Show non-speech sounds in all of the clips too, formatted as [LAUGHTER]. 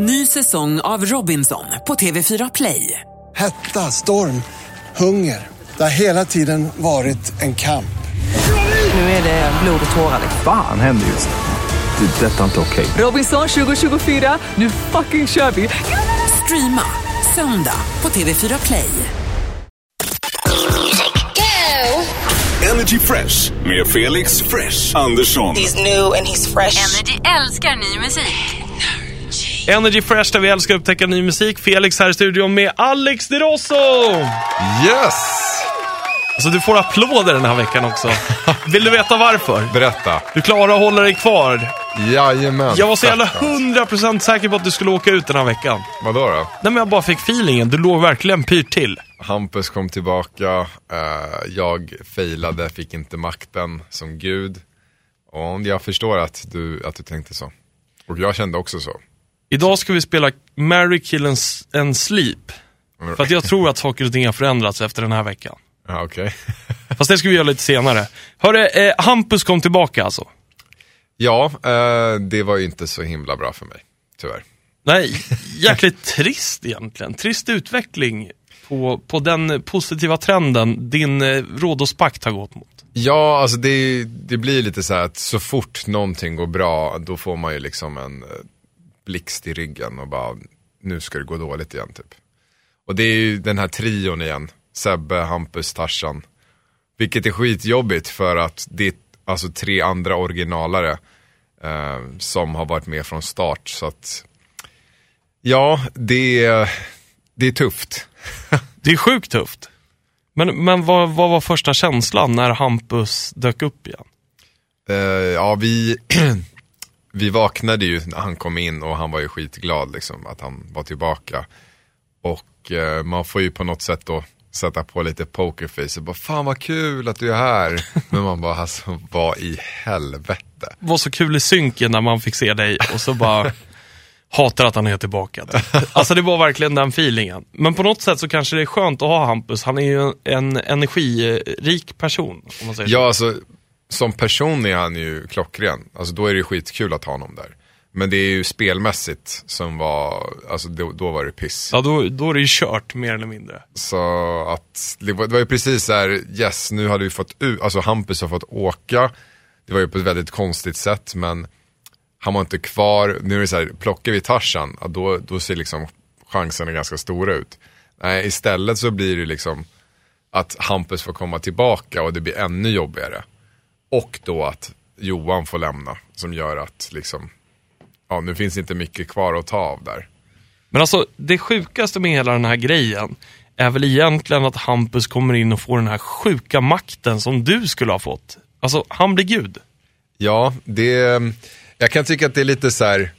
Ny säsong av Robinson på TV4 Play. Hetta, storm, hunger. Det har hela tiden varit en kamp. Nu är det blod och tårar. Fan händer just nu. Det. är Detta är inte okej. Robinson 2024, nu fucking kör vi! Streama söndag på TV4 Play. Energy Fresh med Felix Fresh Andersson. He's new and he's fresh. Energy älskar ny musik. Energy Fresh där vi älskar att upptäcka ny musik. Felix här i studion med Alex Di Rosso! Yes! Alltså du får applåder den här veckan också. [LAUGHS] Vill du veta varför? Berätta. Du klarar att hålla dig kvar. Jajamän. Jag var så jävla Stackarn. hundra procent säker på att du skulle åka ut den här veckan. Vadå då? Nej men jag bara fick feelingen, du låg verkligen pyrt till. Hampus kom tillbaka, eh, jag failade, fick inte makten som gud. Och jag förstår att du, att du tänkte så. Och jag kände också så. Idag ska vi spela Mary Kill and, Sleep. För att jag tror att saker och ting har förändrats efter den här veckan. Ja, okej. [LAUGHS] Fast det ska vi göra lite senare. Hörru, eh, Hampus kom tillbaka alltså. ja, eh, det var ju inte så himla bra för mig, tyvärr. Nej, jäkligt [LAUGHS] trist egentligen. Trist utveckling på, på den positiva trenden din eh, Rhodos-pakt har gått mot. Ja, alltså det, det blir lite så här att så fort någonting går bra, då får man ju liksom en eh, blixt i ryggen och bara, nu ska det gå dåligt igen typ. Och det är ju den här trion igen, Sebbe, Hampus, Tarzan. Vilket är skitjobbigt för att det är alltså tre andra originalare eh, som har varit med från start. Så att, ja, det, är- det är tufft. [LAUGHS] Det är sjukt tufft. Men, men vad, vad var första känslan när Hampus dök upp igen? Eh, ja, vi, [CLEARS THROAT] vi vaknade ju när han kom in och han var ju skitglad liksom att han var tillbaka. Och eh, man får ju på något sätt då sätta på lite pokerface och bara fan vad kul att du är här. [LAUGHS] Men man bara alltså vad i helvete. Det var så kul i synken när man fick se dig och så bara [LAUGHS] hatar att han är tillbaka. Alltså det var verkligen den feelingen. Men på något sätt så kanske det är skönt att ha Hampus. Han är ju en energirik person. Säger så. Ja alltså som person är han ju klockren. Alltså då är det skitkul att ha honom där. Men det är ju spelmässigt som var, alltså då, då var det piss. Ja, då, då är det ju kört mer eller mindre. Så att det var, det var ju precis så här, yes nu hade vi fått ut, alltså Hampus har fått åka. Det var ju på ett väldigt konstigt sätt men han var inte kvar. Nu är det så här, plockar vi Tarzan, ja, då, då ser liksom chanserna ganska stora ut. Nej, istället så blir det liksom att Hampus får komma tillbaka och det blir ännu jobbigare. Och då att Johan får lämna som gör att liksom, ja nu finns inte mycket kvar att ta av där. Men alltså, det sjukaste med hela den här grejen är väl egentligen att Hampus kommer in och får den här sjuka makten som du skulle ha fått. Alltså, han blir gud. Ja, det, jag kan tycka att det är lite så här,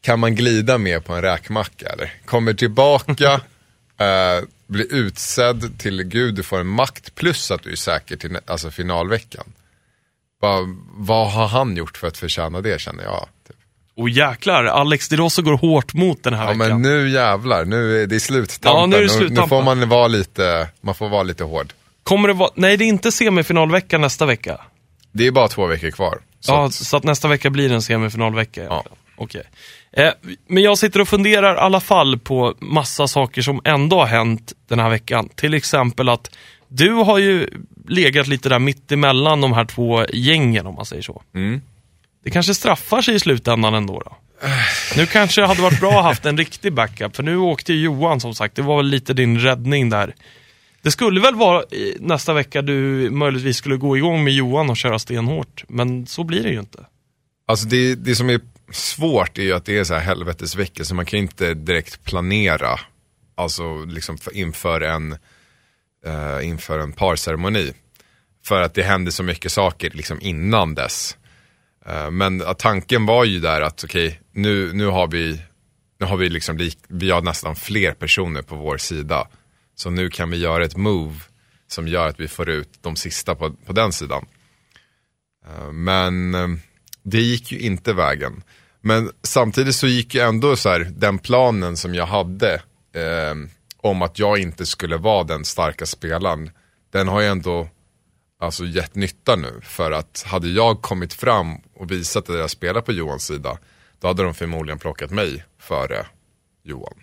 kan man glida med på en räkmacka eller? Kommer tillbaka, [LAUGHS] eh, blir utsedd till gud, du får en makt plus att du är säker till alltså finalveckan. Vad, vad har han gjort för att förtjäna det känner jag? Typ. Och jäklar, Alex Di Rosso går hårt mot den här Ja veckan. men nu jävlar, nu är det sluttampen. Ja, nu är det Nu, nu sluttampen. får man vara lite, man får vara lite hård. Kommer det vara... Nej, det är inte semifinalvecka nästa vecka. Det är bara två veckor kvar. Så ja, att, så att nästa vecka blir en semifinalvecka. Ja. Okej. Eh, men jag sitter och funderar i alla fall på massa saker som ändå har hänt den här veckan. Till exempel att du har ju legat lite där mitt emellan de här två gängen om man säger så. Mm. Det kanske straffar sig i slutändan ändå då. Nu kanske det hade varit bra att haft en riktig backup, för nu åkte ju Johan som sagt, det var väl lite din räddning där. Det skulle väl vara nästa vecka du möjligtvis skulle gå igång med Johan och köra stenhårt, men så blir det ju inte. Alltså det, det som är svårt är ju att det är så här helvetesvecka så man kan inte direkt planera. Alltså liksom för, inför en, eh, inför en parceremoni. För att det hände så mycket saker liksom innan dess. Eh, men tanken var ju där att okej, nu, nu har vi, nu har vi liksom, lik, vi har nästan fler personer på vår sida. Så nu kan vi göra ett move som gör att vi får ut de sista på, på den sidan. Eh, Men eh, det gick ju inte vägen. Men samtidigt så gick ju ändå så här, den planen som jag hade eh, om att jag inte skulle vara den starka spelaren. Den har ju ändå alltså, gett nytta nu. För att hade jag kommit fram och visat att jag spelar på Johans sida. då hade de förmodligen plockat mig före Johan.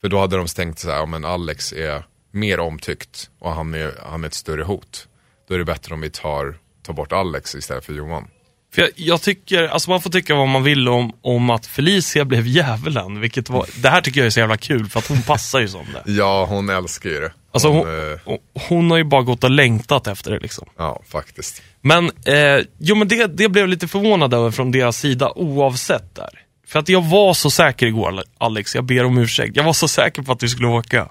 För då hade de tänkt så här, ja men Alex är mer omtyckt och han är, han är ett större hot. Då är det bättre om vi tar, tar bort Alex istället för Johan. För jag, jag tycker, alltså man får tycka vad man vill om, om att Felicia blev djävulen. Vilket var, det här tycker jag är så jävla kul för att hon passar ju som det. [LAUGHS] Ja, hon älskar ju det. Alltså hon, eh, hon, hon har ju bara gått och längtat efter det liksom. Ja, faktiskt. Men, eh, jo men det, det blev lite förvånad över från deras sida oavsett där. För att jag var så säker igår Alex, jag ber om ursäkt. Jag var så säker på att vi skulle åka.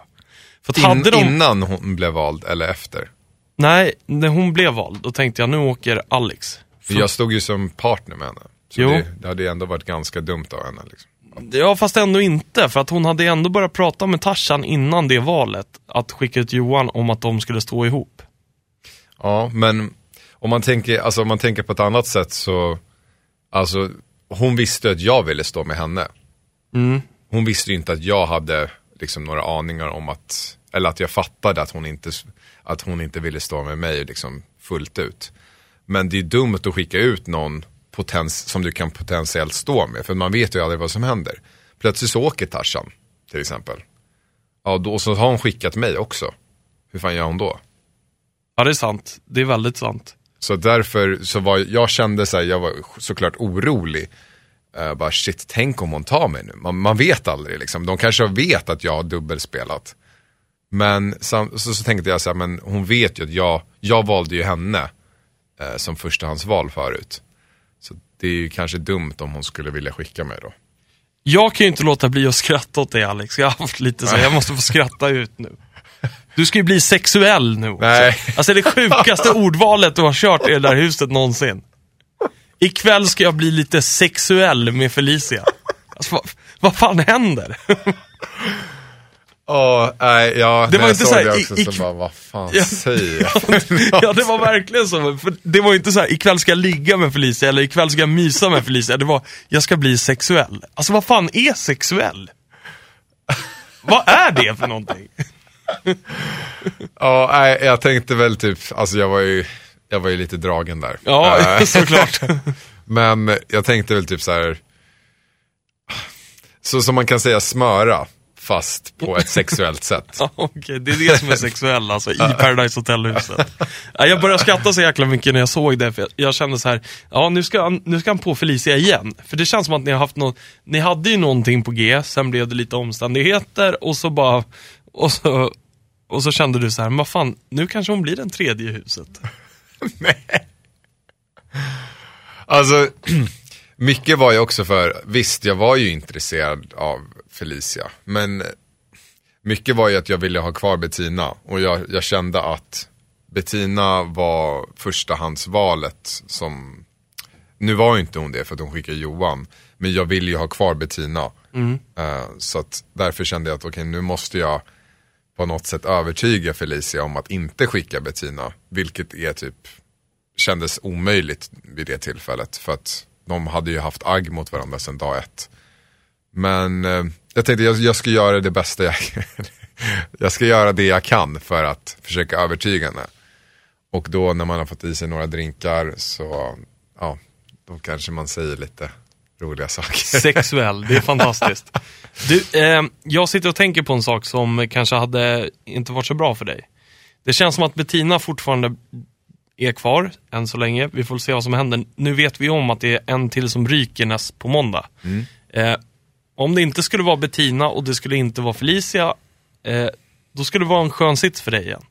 För att In, hade de... Innan hon blev vald eller efter? Nej, när hon blev vald, då tänkte jag nu åker Alex. För jag stod ju som partner med henne. Så Jo. det, det hade ju ändå varit ganska dumt av henne. Liksom. Ja, fast ändå inte. För att hon hade ändå börjat prata med Tarzan innan det valet. Att skicka ut Johan om att de skulle stå ihop. Ja, men om man, tänker, alltså, om man tänker på ett annat sätt så, alltså hon visste att jag ville stå med henne. Mm. Hon visste ju inte att jag hade liksom några aningar om att, eller att jag fattade att hon inte, att hon inte ville stå med mig liksom fullt ut. Men det är dumt att skicka ut någon potens, som du kan potentiellt stå med, för man vet ju aldrig vad som händer. Plötsligt så åker Tarzan, till exempel. Ja, då, och så har hon skickat mig också. Hur fan gör hon då? Ja, det är sant. Det är väldigt sant. Så därför så var jag kände så här, jag var såklart orolig. Uh, bara shit, tänk om hon tar mig nu. Man, man vet aldrig liksom. De kanske vet att jag har dubbelspelat. Men så, så tänkte jag så här, men hon vet ju att jag, jag valde ju henne eh, som förstahandsval förut. Så det är ju kanske dumt om hon skulle vilja skicka mig då. Jag kan ju inte låta bli att skratta åt dig Alex. Jag har haft lite så jag [LAUGHS] måste få skratta ut nu. Du ska ju bli sexuell nu också. Nej. Alltså det sjukaste ordvalet du har kört i det där huset någonsin. Ikväll ska jag bli lite sexuell med Felicia. Alltså, vad, vad fan händer? Åh, nej, ja, Det var inte så här, det i- också i- så bara, vad fan Ja. säger jag? [LAUGHS] ja, det var verkligen så. För det var inte så här, ikväll ska jag ligga med Felicia eller ikväll ska jag mysa med Felicia. Det var, jag ska bli sexuell. Alltså vad fan är sexuell? vad är det för någonting? [LAUGHS] Ja, nej, jag tänkte väl typ, alltså jag var ju, jag var ju lite dragen där. Ja, Eh, [LAUGHS] såklart. Men jag tänkte väl typ så här. Så som man kan säga smöra, fast på ett sexuellt sätt. [LAUGHS] Ja, Okej, det är det som är sexuell alltså, i Paradise Hotel-huset. [LAUGHS] Ja, Jag började skratta så jäkla mycket när jag såg det, för jag, kände så här, ja nu ska, han, nu ska han på Felicia igen. För det känns som att ni har haft något, ni hade ju någonting på G, sen blev det lite omständigheter och så bara, och så, och så kände du så här, vad fan, nu kanske hon blir den tredje i huset. [LAUGHS] Alltså, [CLEARS THROAT] mycket var ju också för, visst jag var ju intresserad av Felicia. Men mycket var ju att jag ville ha kvar Bettina. Och jag, jag kände att Bettina var förstahandsvalet som, nu var ju inte hon det för att hon skickade Johan. Men jag ville ju ha kvar Bettina. Eh, så att därför kände jag att okej nu måste jag på något sätt övertyga Felicia om att inte skicka Bettina. Vilket är typ, kändes omöjligt vid det tillfället. För att de hade ju haft agg mot varandra sedan dag ett. Men eh, jag tänkte jag, jag ska göra det bästa jag [LAUGHS] Jag ska göra det jag kan för att försöka övertyga henne. Och då när man har fått i sig några drinkar så, ja, då kanske man säger lite roliga saker. Sexuell, det är [LAUGHS] fantastiskt. Du, eh, jag sitter och tänker på en sak som kanske hade inte varit så bra för dig. Det känns som att Bettina fortfarande är kvar än så länge. Vi får se vad som händer. Nu vet vi om att det är en till som ryker näst på måndag. Eh, om det inte skulle vara Bettina och det skulle inte vara Felicia, eh, då skulle det vara en skön sits för dig igen.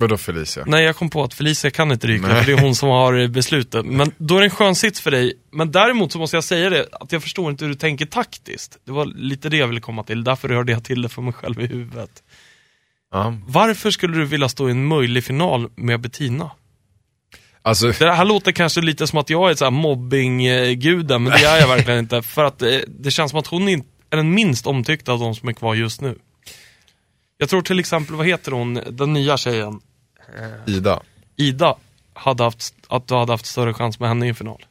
Vadå Felicia? Nej, jag kom på att Felicia kan inte ryka, Nej. för det är hon som har beslutet. Men då är det en skön sits för dig. Men däremot så måste jag säga det, att jag förstår inte hur du tänker taktiskt. Det var lite det jag ville komma till, därför hörde jag till det för mig själv i huvudet. Ja. Varför skulle du vilja stå i en möjlig final med Bettina? Alltså, Det här låter kanske lite som att jag är så här mobbingguden, men det är jag verkligen inte. För att eh, det känns som att hon inte är den minst omtyckta av de som är kvar just nu. Jag tror till exempel, vad heter hon, den nya tjejen? Ida. Ida, hade haft, att du hade haft större chans med henne i en final.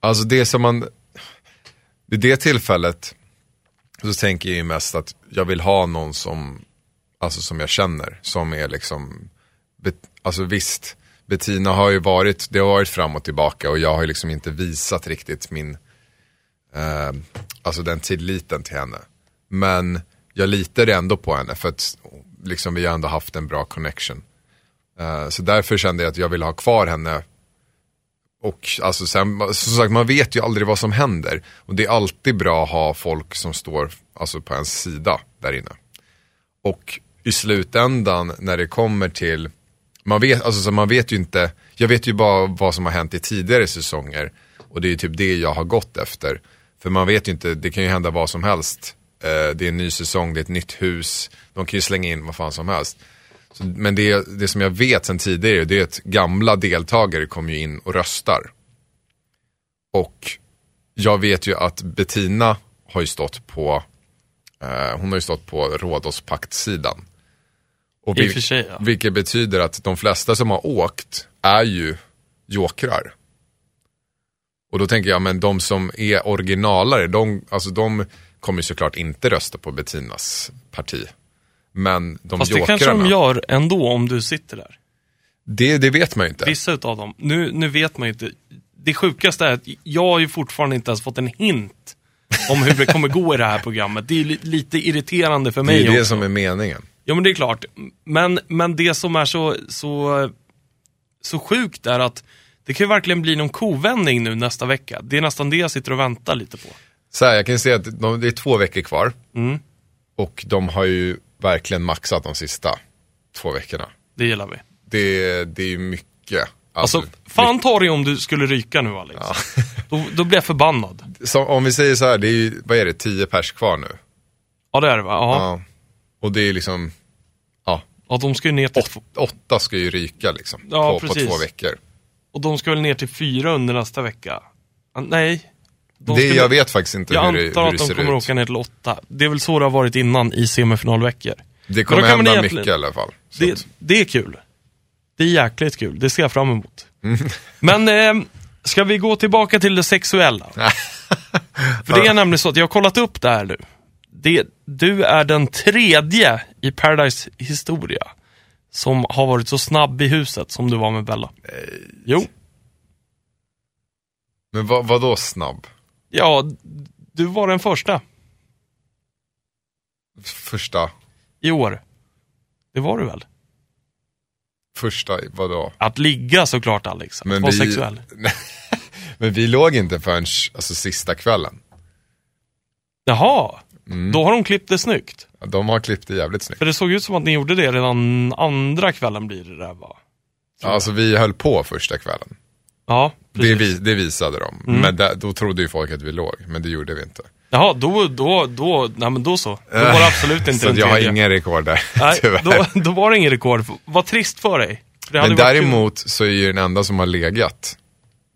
Alltså det som man, vid det tillfället så tänker jag ju mest att jag vill ha någon som, alltså som jag känner, som är liksom, alltså visst, Bettina har ju varit, det har varit fram och tillbaka och jag har ju liksom inte visat riktigt min, eh, alltså den tilliten till henne. Men jag litar ändå på henne för att liksom vi har ändå haft en bra connection. Eh, så därför kände jag att jag ville ha kvar henne. Och alltså sen, som sagt man vet ju aldrig vad som händer. Och det är alltid bra att ha folk som står alltså, på ens sida där inne. Och i slutändan när det kommer till, man vet, alltså, så man vet ju inte, jag vet ju bara vad som har hänt i tidigare säsonger. Och det är ju typ det jag har gått efter. För man vet ju inte, det kan ju hända vad som helst. Eh, det är en ny säsong, det är ett nytt hus. De kan ju slänga in vad fan som helst. Så, men det, det som jag vet sedan tidigare, det är att gamla deltagare kommer ju in och röstar. Och jag vet ju att Bettina har ju stått på, eh, hon har ju stått på rådhållspaktsidan. Och vil- sig, ja. Vilket betyder att de flesta som har åkt är ju jokrar. Och då tänker jag, men de som är originalare, de, alltså de kommer såklart inte rösta på Bettinas parti. Men de Fast det jokrarna, kanske de gör ändå om du sitter där. det, det vet man ju inte. Vissa utav dem. Nu, nu vet man ju inte. Det sjukaste är att jag har ju fortfarande inte ens fått en hint om hur det kommer gå i det här programmet. Det är li- lite irriterande för Det mig är det också. som är meningen. Ja men det är klart. Men, men det som är så, så, så sjukt är att det kan ju verkligen bli någon kovändning nu nästa vecka. Det är nästan det jag sitter och väntar lite på. Så här, jag kan säga att de, det är två veckor kvar. Mm. Och de har ju verkligen maxat de sista två veckorna. Det gillar vi. Det, det är ju mycket. Alltså, fan ta dig om du skulle ryka nu Alex. [LAUGHS] Då, då blir jag förbannad. Så, om vi säger så här, det är ju, vad är det, tio pers kvar nu? Ja det är det va? Ja. Ja. Och det är liksom, ja, ja de ska ju ner till åt, åtta ska ju ryka liksom. Ja, på, på två veckor. och de ska väl ner till fyra under nästa vecka. Nej. De Det, ska jag vet faktiskt inte jag hur det, antar hur att det de ser kommer ut. åka ner till åtta. Det är väl så det har varit innan i semifinalveckor. Det kommer hända egentligen- mycket i alla fall. Det, att, det är kul. Det är jäkligt kul. Det ser jag fram emot. Mm. Men eh, ska vi gå tillbaka till det sexuella? [LAUGHS] För det är nämligen så att jag har kollat upp det här nu. Det, du är den tredje i Paradise historia som har varit så snabb i huset som du var med Bella. Jo. men vad, vad då snabb? Ja, du var den första Första, i år. Det var du väl? första, vadå? Att ligga såklart Alex. Att Men vara vi, sexuell. [LAUGHS] men vi låg inte förrän alltså, sista kvällen. Jaha, Mm. då har de klippt det snyggt. De har klippt det jävligt snyggt. För det såg ut som att ni gjorde det redan andra kvällen blir det där va? Alltså vi höll på första kvällen. Ja, Det, precis. vi, det visade de. Mm. Men där, då trodde ju folk att vi låg, men det gjorde vi inte. Jaha, då, då, då, nej men då så. Då var det absolut inte [LAUGHS] Så den jag har ingen rekord där, Nej, [LAUGHS] tyvärr. då, då var det ingen rekord. Vad trist för dig. Men varit kul. däremot så är ju den enda som har legat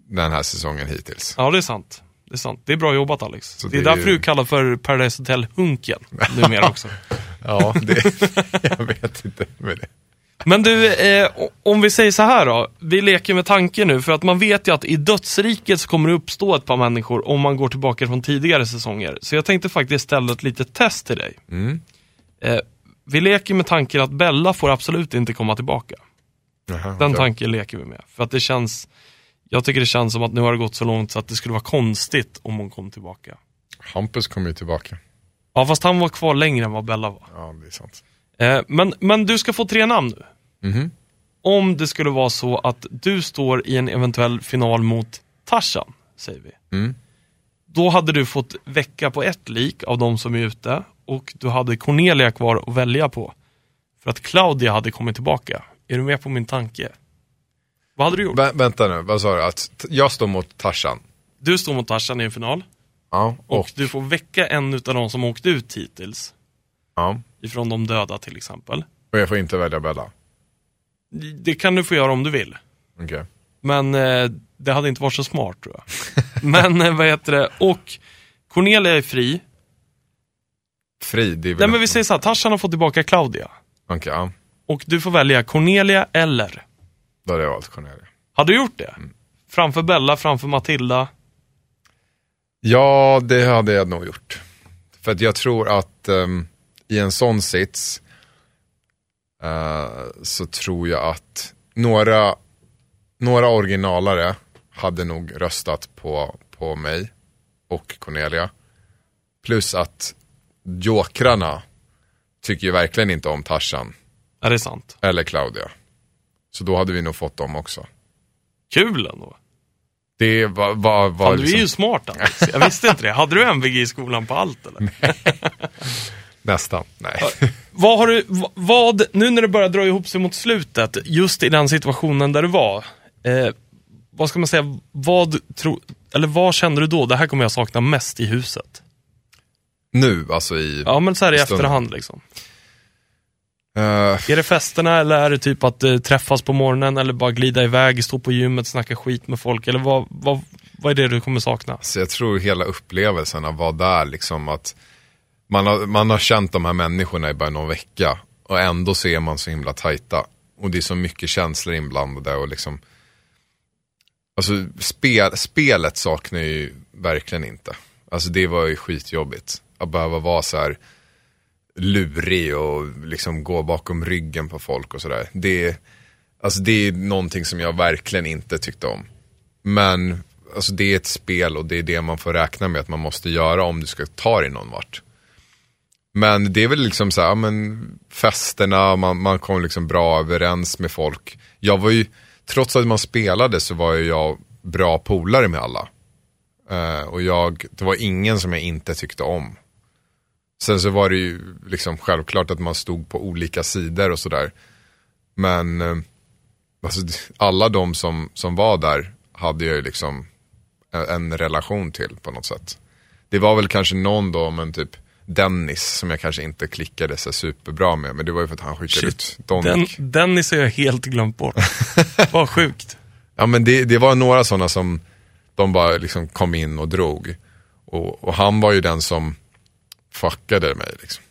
den här säsongen hittills. Ja, det är sant. Det är sant. Det är bra jobbat Alex. Så det är det är därför ju- du kallar för Paradise Hotel-hunken numera [LAUGHS] också. Ja, det, [LAUGHS] jag vet inte med det. Men du, eh, om vi säger så här då. Vi leker med tanken nu, för att man vet ju att i dödsriket så kommer det uppstå ett par människor om man går tillbaka från tidigare säsonger. Så jag tänkte faktiskt ställa ett litet test till dig. Mm. Eh, vi leker med tanken att Bella får absolut inte komma tillbaka. Jaha, Den okej. tanken leker vi med. För att det känns, jag tycker det känns som att nu har det gått så långt så att det skulle vara konstigt om hon kom tillbaka. Hampus kommer ju tillbaka. Ja, fast han var kvar längre än vad Bella var. Ja, det är sant. Eh, men, men du ska få tre namn nu. Mhm. Om det skulle vara så att du står i en eventuell final mot Tarzan, säger vi. Mm. Då hade du fått väcka på ett lik av de som är ute och du hade Cornelia kvar att välja på. För att Claudia hade kommit tillbaka. Är du med på min tanke? Vad hade du gjort? Vä- vänta nu, vad sa du? Att jag står mot Tarzan? Du står mot Tarzan i en final Ja, och, och, du får väcka en utav de som åkt ut hittills. ja. Ifrån de döda till exempel. och jag får inte välja Bella? Det kan du få göra om du vill. Okej. Men eh, det hade inte varit så smart tror jag. [LAUGHS] Men eh, vad heter det? Och Cornelia är fri. Fri, det är väl... Nej men vi säger så här, Tarzan har fått tillbaka Claudia. Okej, ja. Och du får välja Cornelia eller. Då hade jag valt Cornelia. Har du gjort det? Framför Bella, framför Matilda. Ja, det hade jag nog gjort. För att jag tror att ehm, i en sån sits eh, så tror jag att några några originalare hade nog röstat på, på mig och Cornelia. Plus att jokrarna tycker ju verkligen inte om Tarzan Är det sant? eller Claudia. Så då hade vi nog fått dem också. Kul ändå. Det var, var, var Fan, du är liksom ju smart Alex. Jag visste inte det. Hade du MVG i skolan på allt eller? nästan, nej. Vad har du, vad, nu när det börjar dra ihop sig mot slutet, just i den situationen där du var. Eh, vad ska man säga, vad, tro, eller vad kände du då? Det här kommer jag sakna mest i huset. Nu, alltså i... Ja men så här i efterhand liksom. Eh, Är det festerna eller är det typ att eh, träffas på morgonen eller bara glida iväg, stå på gymmet, snacka skit med folk? Eller vad, vad, vad är det du kommer sakna? Så jag tror hela upplevelsen av vad där liksom att man har, man har känt de här människorna i bara någon vecka och ändå så är man så himla tajta. Och det är så mycket känslor inblandade och liksom Alltså spel, spelet saknar ju verkligen inte. Alltså det var ju skitjobbigt. Att behöva vara så här lurig och liksom gå bakom ryggen på folk och sådär. Det, alltså det är någonting som jag verkligen inte tyckte om. Men alltså det är ett spel och det är det man får räkna med att man måste göra om du ska ta dig någon vart. Men det är väl liksom så här, men festerna, man, man kom liksom bra överens med folk. Jag var ju, trots att man spelade så var ju jag bra polare med alla. Uh, och jag, det var ingen som jag inte tyckte om. Sen så var det ju liksom självklart att man stod på olika sidor och sådär. Men eh, alltså, alla de som, som var där hade jag ju liksom en, relation till på något sätt. Det var väl kanske någon då, men typ Dennis som jag kanske inte klickade så superbra med. Men det var ju för att han skickade ut Den, Donnik. Dennis har jag helt glömt bort. [LAUGHS] Vad sjukt. Ja men det, det var några sådana som de bara liksom kom in och drog. Och, och han var ju den som fuckade mig liksom.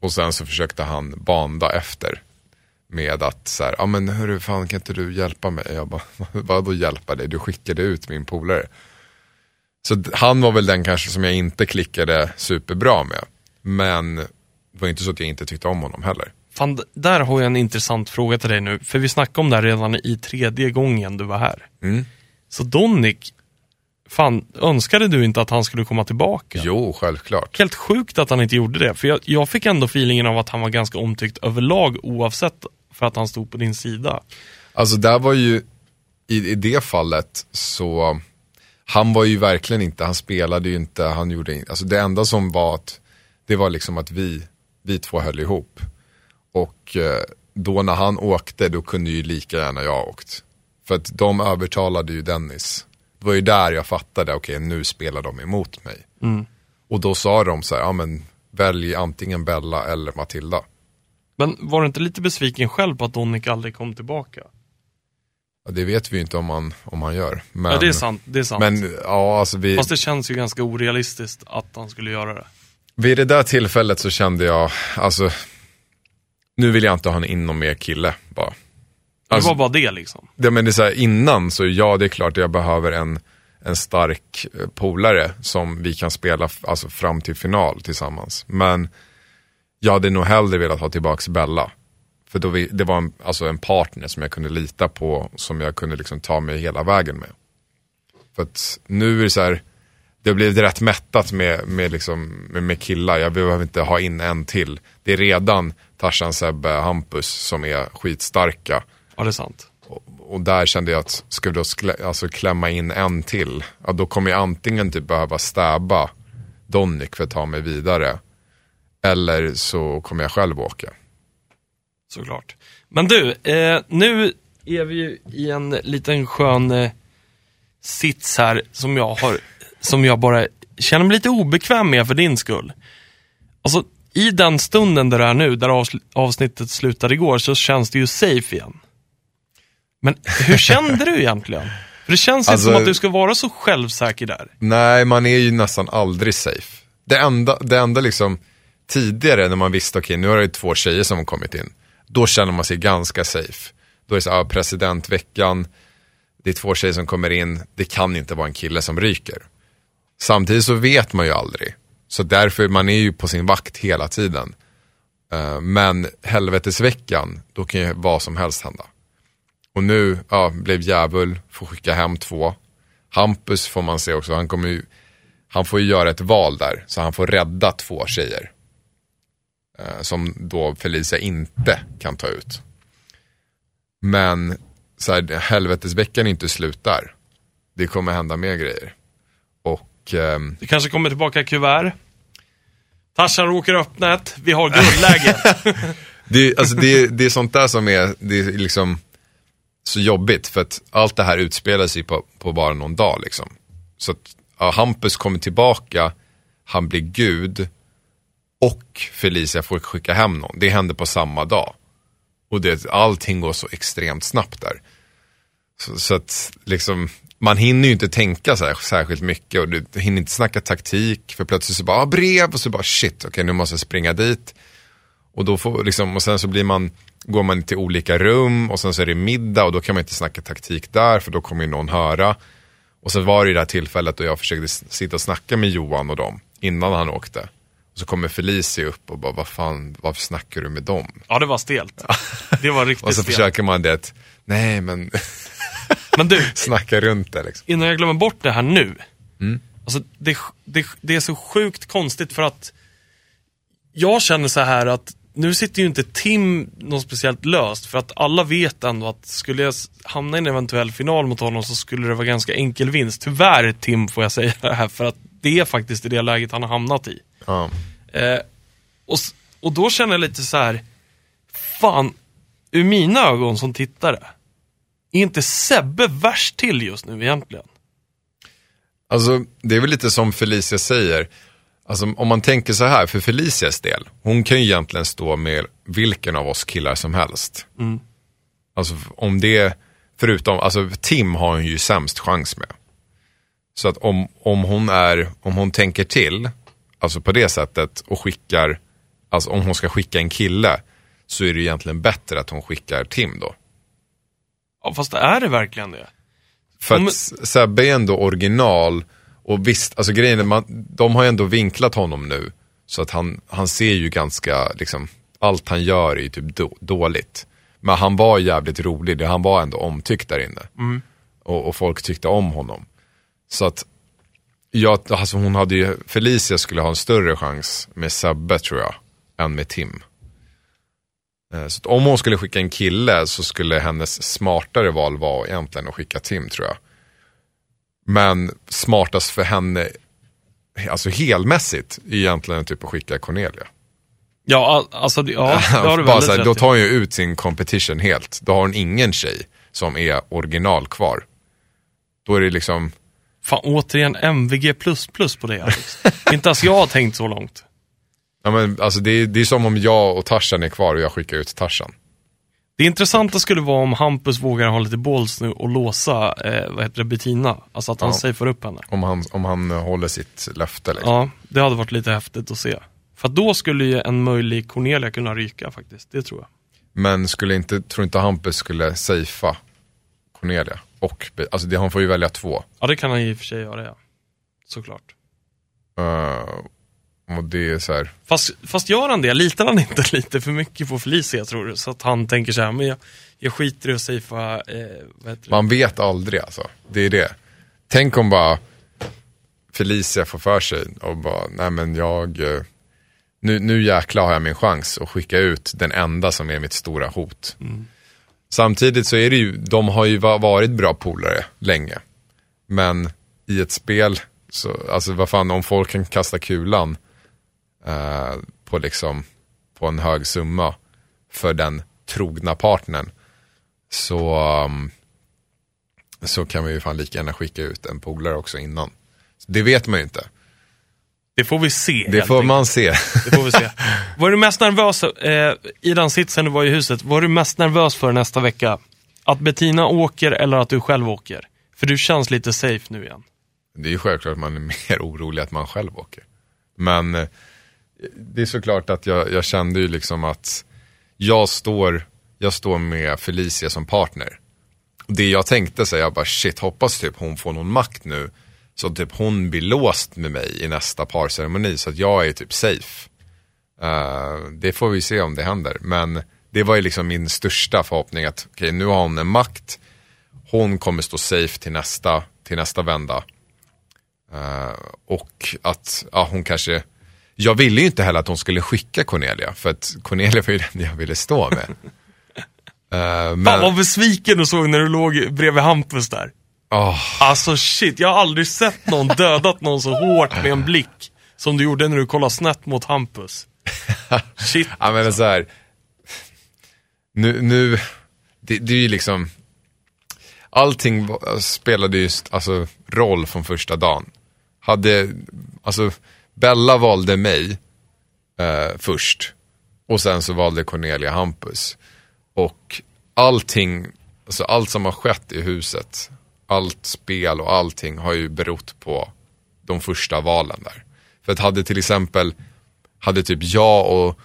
Och sen så försökte han banda efter. Med att så här, ja men hörru fan kan inte du hjälpa mig? Jag bara, [LAUGHS] vadå hjälpa dig? Du skickade ut min polare. Så han var väl den kanske som jag inte klickade superbra med. Men det var inte så att jag inte tyckte om honom heller. Fan, där har jag en intressant fråga till dig nu. För vi snackade om det här redan i tredje gången du var här. Mm. Så Donnik, fan, önskade du inte att han skulle komma tillbaka? Jo, självklart. Helt sjukt att han inte gjorde det. För jag, jag fick ändå feelingen av att han var ganska omtyckt överlag oavsett för att han stod på din sida. Alltså där var ju, i, i det fallet så, han var ju verkligen inte, han spelade ju inte, han gjorde inte, alltså det enda som var att, det var liksom att vi, vi två höll ihop. Och eh, då när han åkte, då kunde ju lika gärna jag åkt. För att de övertalade ju Dennis. Det var ju där jag fattade, okej nu spelar de emot mig. Och då sa de så här, ja men välj antingen Bella eller Matilda. Men var du inte lite besviken själv på att Donnik aldrig kom tillbaka? Ja, det vet vi ju inte om han, om han gör. Men, ja, det är sant. Det är sant. Men ja, alltså vi, Fast det känns ju ganska orealistiskt att han skulle göra det. vid det där tillfället så kände jag, alltså, nu vill jag inte ha in någon mer kille bara. Det Alltså, var bara det liksom. det, men det är så här, innan så ja, det är klart jag behöver en, en stark eh, polare som vi kan spela alltså, fram till final tillsammans. Men jag hade nog hellre velat ha tillbaks Bella. För då vi, det var en, alltså en partner som jag kunde lita på, som jag kunde liksom ta mig hela vägen med. För att nu är det så här, det har blivit rätt mättat med, med, liksom, med, med killar. Jag behöver inte ha in en till. Det är redan Tarzan, Sebbe, Hampus som är skitstarka. Ja, det är sant. Och, och där kände jag att vi då sklä, alltså klämma in en till, ja, då kommer jag antingen typ behöva stäba Donnik för att ta mig vidare. Eller så kommer jag själv åka. Såklart. Men du, eh, nu är vi ju i en liten skön eh, sits här som jag har, som jag bara känner mig lite obekväm med för din skull. Alltså, i den stunden där du är nu, där avsnittet slutade igår, så känns det ju safe igen. Men hur kände du egentligen? För det känns Alltså- inte som att du ska vara så självsäker där. Nej, man är ju nästan aldrig safe. Det enda, det enda liksom tidigare när man visste, okej nu har det två tjejer som har kommit in. Då känner man sig ganska safe. Då är det så här, ja, presidentveckan, det är två tjejer som kommer in, det kan inte vara en kille som ryker. Samtidigt så vet man ju aldrig. Så därför, man är ju på sin vakt hela tiden. Eh, Men helvetesveckan, då kan ju vad som helst hända. Och nu ja, blev djävul, får skicka hem två. Hampus får man se också, han, kommer ju, han får ju göra ett val där. Så han får rädda två tjejer. Eh, som då Felicia inte kan ta ut. Men så här, helvetesveckan är inte slut där. Det kommer hända mer grejer. Och ehm, Det kanske kommer tillbaka kuvert. Tarzan råkar öppna ett. Vi har guldläge. [LAUGHS] Det, alltså det, det är sånt där som är, det är liksom så jobbigt för att allt det här utspelar sig på, på bara någon dag liksom. Så att ja, Hampus kommer tillbaka, han blir gud och Felicia får skicka hem någon. Det händer på samma dag. Och det, allting går så extremt snabbt där. Så, så att liksom, man hinner ju inte tänka så här, särskilt mycket och du hinner inte snacka taktik. För plötsligt så bara, ah, brev och så bara shit, okej nu måste jag springa dit. Och, då får, liksom, och sen så blir man, går man till olika rum och sen så är det middag och då kan man inte snacka taktik där för då kommer ju någon höra. Och så var det det här tillfället då jag försökte sitta och snacka med Johan och dem innan han åkte. Och så kommer Felicia upp och bara, vad fan, varför snackar du med dem? ja, det var stelt. Det var riktigt [LAUGHS] Och så stelt. försöker man det, nej men [LAUGHS] Men du, snacka runt det liksom. innan jag glömmer bort det här nu. Mm. Alltså, det, det, det är så sjukt konstigt för att jag känner så här att nu sitter ju inte Tim något speciellt löst för att alla vet ändå att skulle jag hamna i en eventuell final mot honom så skulle det vara ganska enkel vinst. Tyvärr Tim får jag säga det här för att det är faktiskt i det läget han har hamnat i. Ja. Eh, och, och då känner jag lite så här, fan, ur mina ögon som tittare, är inte Sebbe värst till just nu egentligen? Alltså, det är väl lite som Felicia säger. Alltså, om man tänker så här, för Felicias del, hon kan ju egentligen stå med vilken av oss killar som helst. Alltså om det, förutom, alltså Tim har hon ju sämst chans med. Så att om, om hon är, om hon tänker till, alltså på det sättet och skickar, alltså om hon ska skicka en kille, så är det egentligen bättre att hon skickar Tim då. Ja, fast är det verkligen det? För att Sebbe är ändå original och visst, alltså grejen är, man, de har ju ändå vinklat honom nu. Så att han, han ser ju ganska, liksom, allt han gör är ju typ då, dåligt. Men han var jävligt rolig, han var ändå omtyckt där inne. Och, och folk tyckte om honom. Så att, ja, alltså hon hade ju, Felicia skulle ha en större chans med Sebbe tror jag, än med Tim. Eh, Så om hon skulle skicka en kille så skulle hennes smartare val vara egentligen att skicka Tim tror jag. Men smartast för henne, alltså helmässigt, är egentligen typ att skicka Cornelia. Ja, al- alltså, ja, [LAUGHS] det har du Bara så här, då tar hon ju ut sin competition helt. Då har hon ingen tjej som är original kvar. Då är det liksom, Fan, återigen MVG++ på det Alex. [LAUGHS] Inte ens jag har tänkt så långt. ja men alltså det är, det är som om jag och Tarzan är kvar och jag skickar ut Tarzan. Det intressanta skulle vara om Hampus vågar ha lite balls nu och låsa, eh, vad heter det, Bettina. Alltså att han Ja. safear upp henne. Om han, om han håller sitt löfte liksom. Ja, det hade varit lite häftigt att se. För då skulle ju en möjlig Cornelia kunna ryka faktiskt, det tror jag. Men skulle inte, tror inte Hampus skulle safea Cornelia? Och, alltså det, han får ju välja två. Ja, det kan han i och för sig göra, ja. Såklart. Uh, och det är så här, Fast, fast gör han det? Litar han inte [LAUGHS] lite för mycket på Felicia tror du? Så att han tänker så här, men jag, jag skiter i att safea, eh, man vet aldrig alltså. Det är det. Tänk om bara Felicia får för sig och bara, nej men jag, eh, nu, nu jäklar har jag min chans att skicka ut den enda som är mitt stora hot. Samtidigt så är det ju, de har ju va- varit bra polare länge. Men i ett spel, så, alltså vad fan om folk kan kasta kulan eh, på liksom, på en hög summa för den trogna partnern. Så, um, så kan vi ju fan lika gärna skicka ut en polare också innan. Det vet man ju inte. Det får vi se. Det får man se. Det får vi se. [LAUGHS] Var du mest nervös, eh, i den sitsen du var i huset, var du mest nervös för nästa vecka? Att Bettina åker eller att du själv åker? För du känns lite safe nu igen. Det är ju självklart att man är mer orolig att man själv åker. Men eh, det är såklart att jag, jag kände ju liksom att jag står, jag står med Felicia som partner. Det jag tänkte säga, jag bara shit, hoppas typ hon får någon makt nu. Så typ hon blir låst med mig i nästa parceremoni så att jag är typ safe. Uh, det får vi se om det händer. Men det var ju liksom min största förhoppning att okej, nu har hon en makt. Hon kommer stå safe till nästa, till nästa vända. Uh, och att ja, hon kanske, jag ville ju inte heller att hon skulle skicka Cornelia, för att Cornelia var ju den jag ville stå med. [LAUGHS] Fan men, vad besviken du såg när du låg bredvid Hampus där. åh, Alltså shit, jag har aldrig sett någon dödat någon så hårt med en blick som du gjorde när du kollade snett mot Hampus. [LAUGHS] Shit. Ja men så här. Nu, nu det, det är ju liksom, allting spelade ju alltså, roll från första dagen. Hade, alltså, Bella valde mig eh, först. Och sen så valde Cornelia Hampus. Och allting, alltså allt som har skett i huset, allt spel och allting har ju berott på de första valen där. För att hade till exempel, hade typ jag och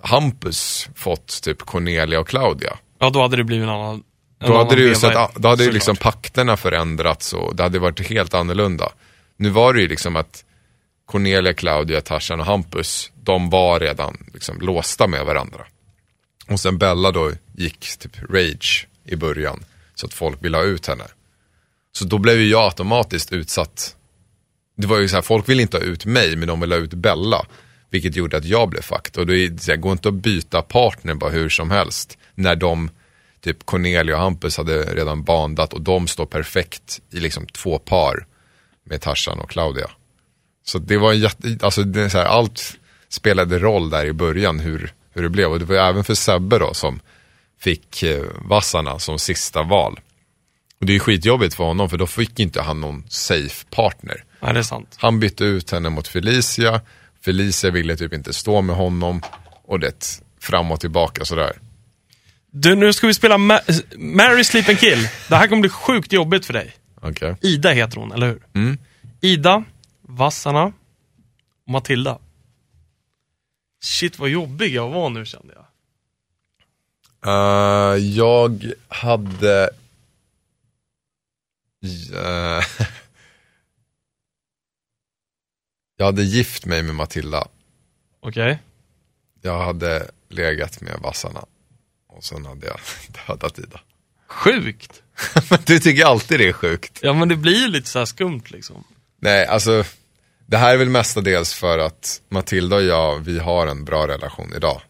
Hampus fått typ Cornelia och Claudia. Ja, då hade det blivit en annan... en Då hade, det ju sett, då hade ju liksom pakterna förändrats och det hade varit helt annorlunda. Nu var det ju liksom att Cornelia, Claudia, Tarzan och Hampus, de var redan liksom låsta med varandra. Och sen Bella då gick typ rage i början, så att folk ville ha ut henne. Så då blev ju jag automatiskt utsatt. Det var ju så här, folk ville inte ha ut mig, men de ville ha ut Bella. Vilket gjorde att jag blev fucked. Och det, går inte att byta partner bara hur som helst. När de, typ Cornelia och Hampus hade redan bandat och de står perfekt i liksom två par med Tarzan och Claudia. Så det var en jätte, alltså det så här, allt spelade roll där i början hur, hur det blev. Och det var även för Sebbe då som fick eh, Vassarna som sista val. Och det är ju skitjobbigt för honom för då fick inte han någon safe partner. Nej, det är sant. Han bytte ut henne mot Felicia. Felicia ville typ inte stå med honom. Och det fram och tillbaka sådär. Du, nu ska vi spela Ma- Mary Sleep and Kill. Det här kommer bli sjukt jobbigt för dig. Okej. Ida heter hon, eller hur? Mm. Ida, Vassarna Matilda. Shit vad jobbig jag var nu kände jag. Eh, jag hade... Eh, [LAUGHS] jag hade gift mig med Matilda. Okej. Jag hade legat med Vassarna. Och sen hade jag [LAUGHS] dödat Ida. Sjukt. [LAUGHS] Du tycker alltid det är sjukt. Ja men det blir ju lite så skumt liksom. Nej, alltså. Det här är väl mestadels för att Matilda och jag, vi har en bra relation idag.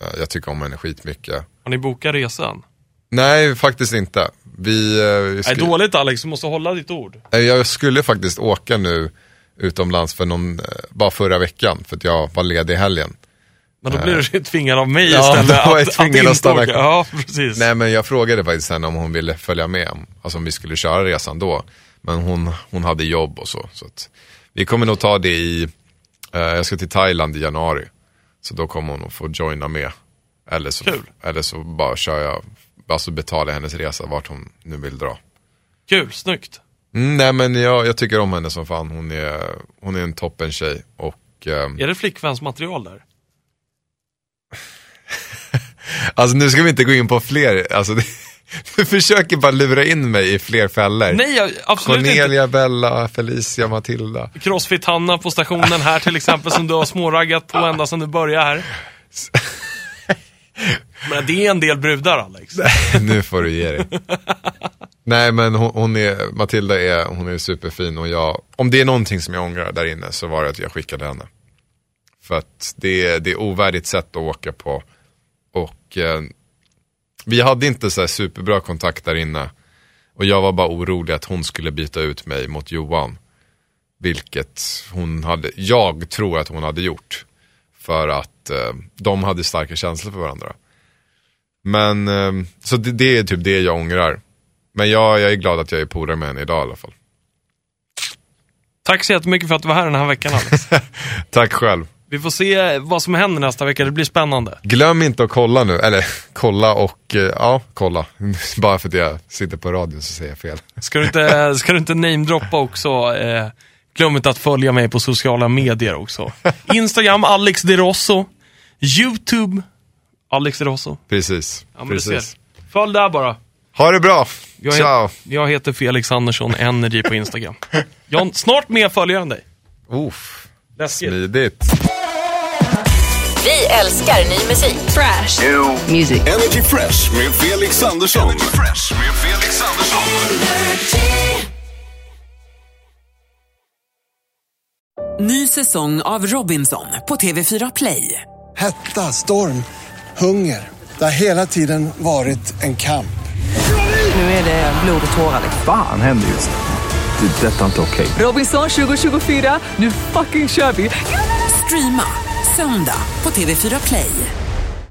Eh, Jag tycker om henne skitmycket. Har ni bokat resan? Nej, faktiskt inte. Vi, eh, vi Nej, skulle- dåligt Alex, du måste hålla ditt ord. Eh, Jag skulle faktiskt åka nu utomlands för någon, bara förra veckan för att jag var ledig i helgen. Men då blir du [LAUGHS] tvingad av mig Ja, istället [LAUGHS] då var jag att, att att inte stanna åka. Ja, precis. Nej men jag frågade faktiskt henne om hon ville följa med, alltså om vi skulle köra resan då. Men hon, hon hade jobb och så. så vi kommer nog ta det i, eh, jag ska till Thailand i januari. Så då kommer hon att få joina med. Eller så, Kul. eller så bara kör jag, alltså betalar jag hennes resa vart hon nu vill dra. Kul, snyggt. Mm, nej men jag, jag tycker om henne som fan, hon är, hon är en toppen tjej. Och ehm, Är det flickvänsmaterial där? [LAUGHS] Alltså nu ska vi inte gå in på fler, alltså du försöker bara lura in mig i fler fällor. Nej, jag, absolut inte. Cornelia, Bella, Felicia, Matilda. Crossfit-Hanna på stationen här till exempel som du har småraggat på ända sedan du började här. [LAUGHS] Men det är en del brudar Alex. [LAUGHS] nu får du ge dig. Nej men hon, hon är, Matilda är, hon är superfin och jag, om det är någonting som jag ångrar där inne så var det att jag skickade henne. För att det, är- det är ovärdigt sätt att åka på. Och eh, vi hade inte så superbra kontakt där inne. Och jag var bara orolig att hon skulle byta ut mig mot Johan. Vilket hon hade, jag tror att hon hade gjort. För att eh, de hade starka känslor för varandra. Men, eh, så det, det är typ det jag ångrar. Men jag, jag är glad att jag är polare med henne idag i alla fall. Tack så jättemycket för att du var här den här veckan Alex. [LAUGHS] Tack själv. Vi får se vad som händer nästa vecka, det blir spännande. Glöm inte att kolla nu, eller [LAUGHS] kolla och, eh, ja, kolla. [LAUGHS] Bara för att jag sitter på radion så säger jag fel. Ska du inte, [LAUGHS] ska du inte namedroppa också? Eh, glöm inte att följa mig på sociala medier också. Instagram, Alex De Rosso. YouTube, Alex De Rosso. Precis. Ja, Precis. Följ där bara. Ha det bra. Jag, Ciao. Heter, jag heter Felix Andersson Energy på Instagram. Jag har snart mer följare än dig. Uff, Läskigt. smidigt. Vi älskar ny musik. Fresh. Music. Energy Fresh med Felix Andersson. Fresh med Felix Andersson. Ny säsong av Robinson på TV4 Play. Hetta, storm, hunger. Det har hela tiden varit en kamp. Nu är det blod och tårar. Fan händer just nu. Det. är Detta är inte okej. Robinson 2024, nu fucking kör vi! Streama söndag på TV4 Play.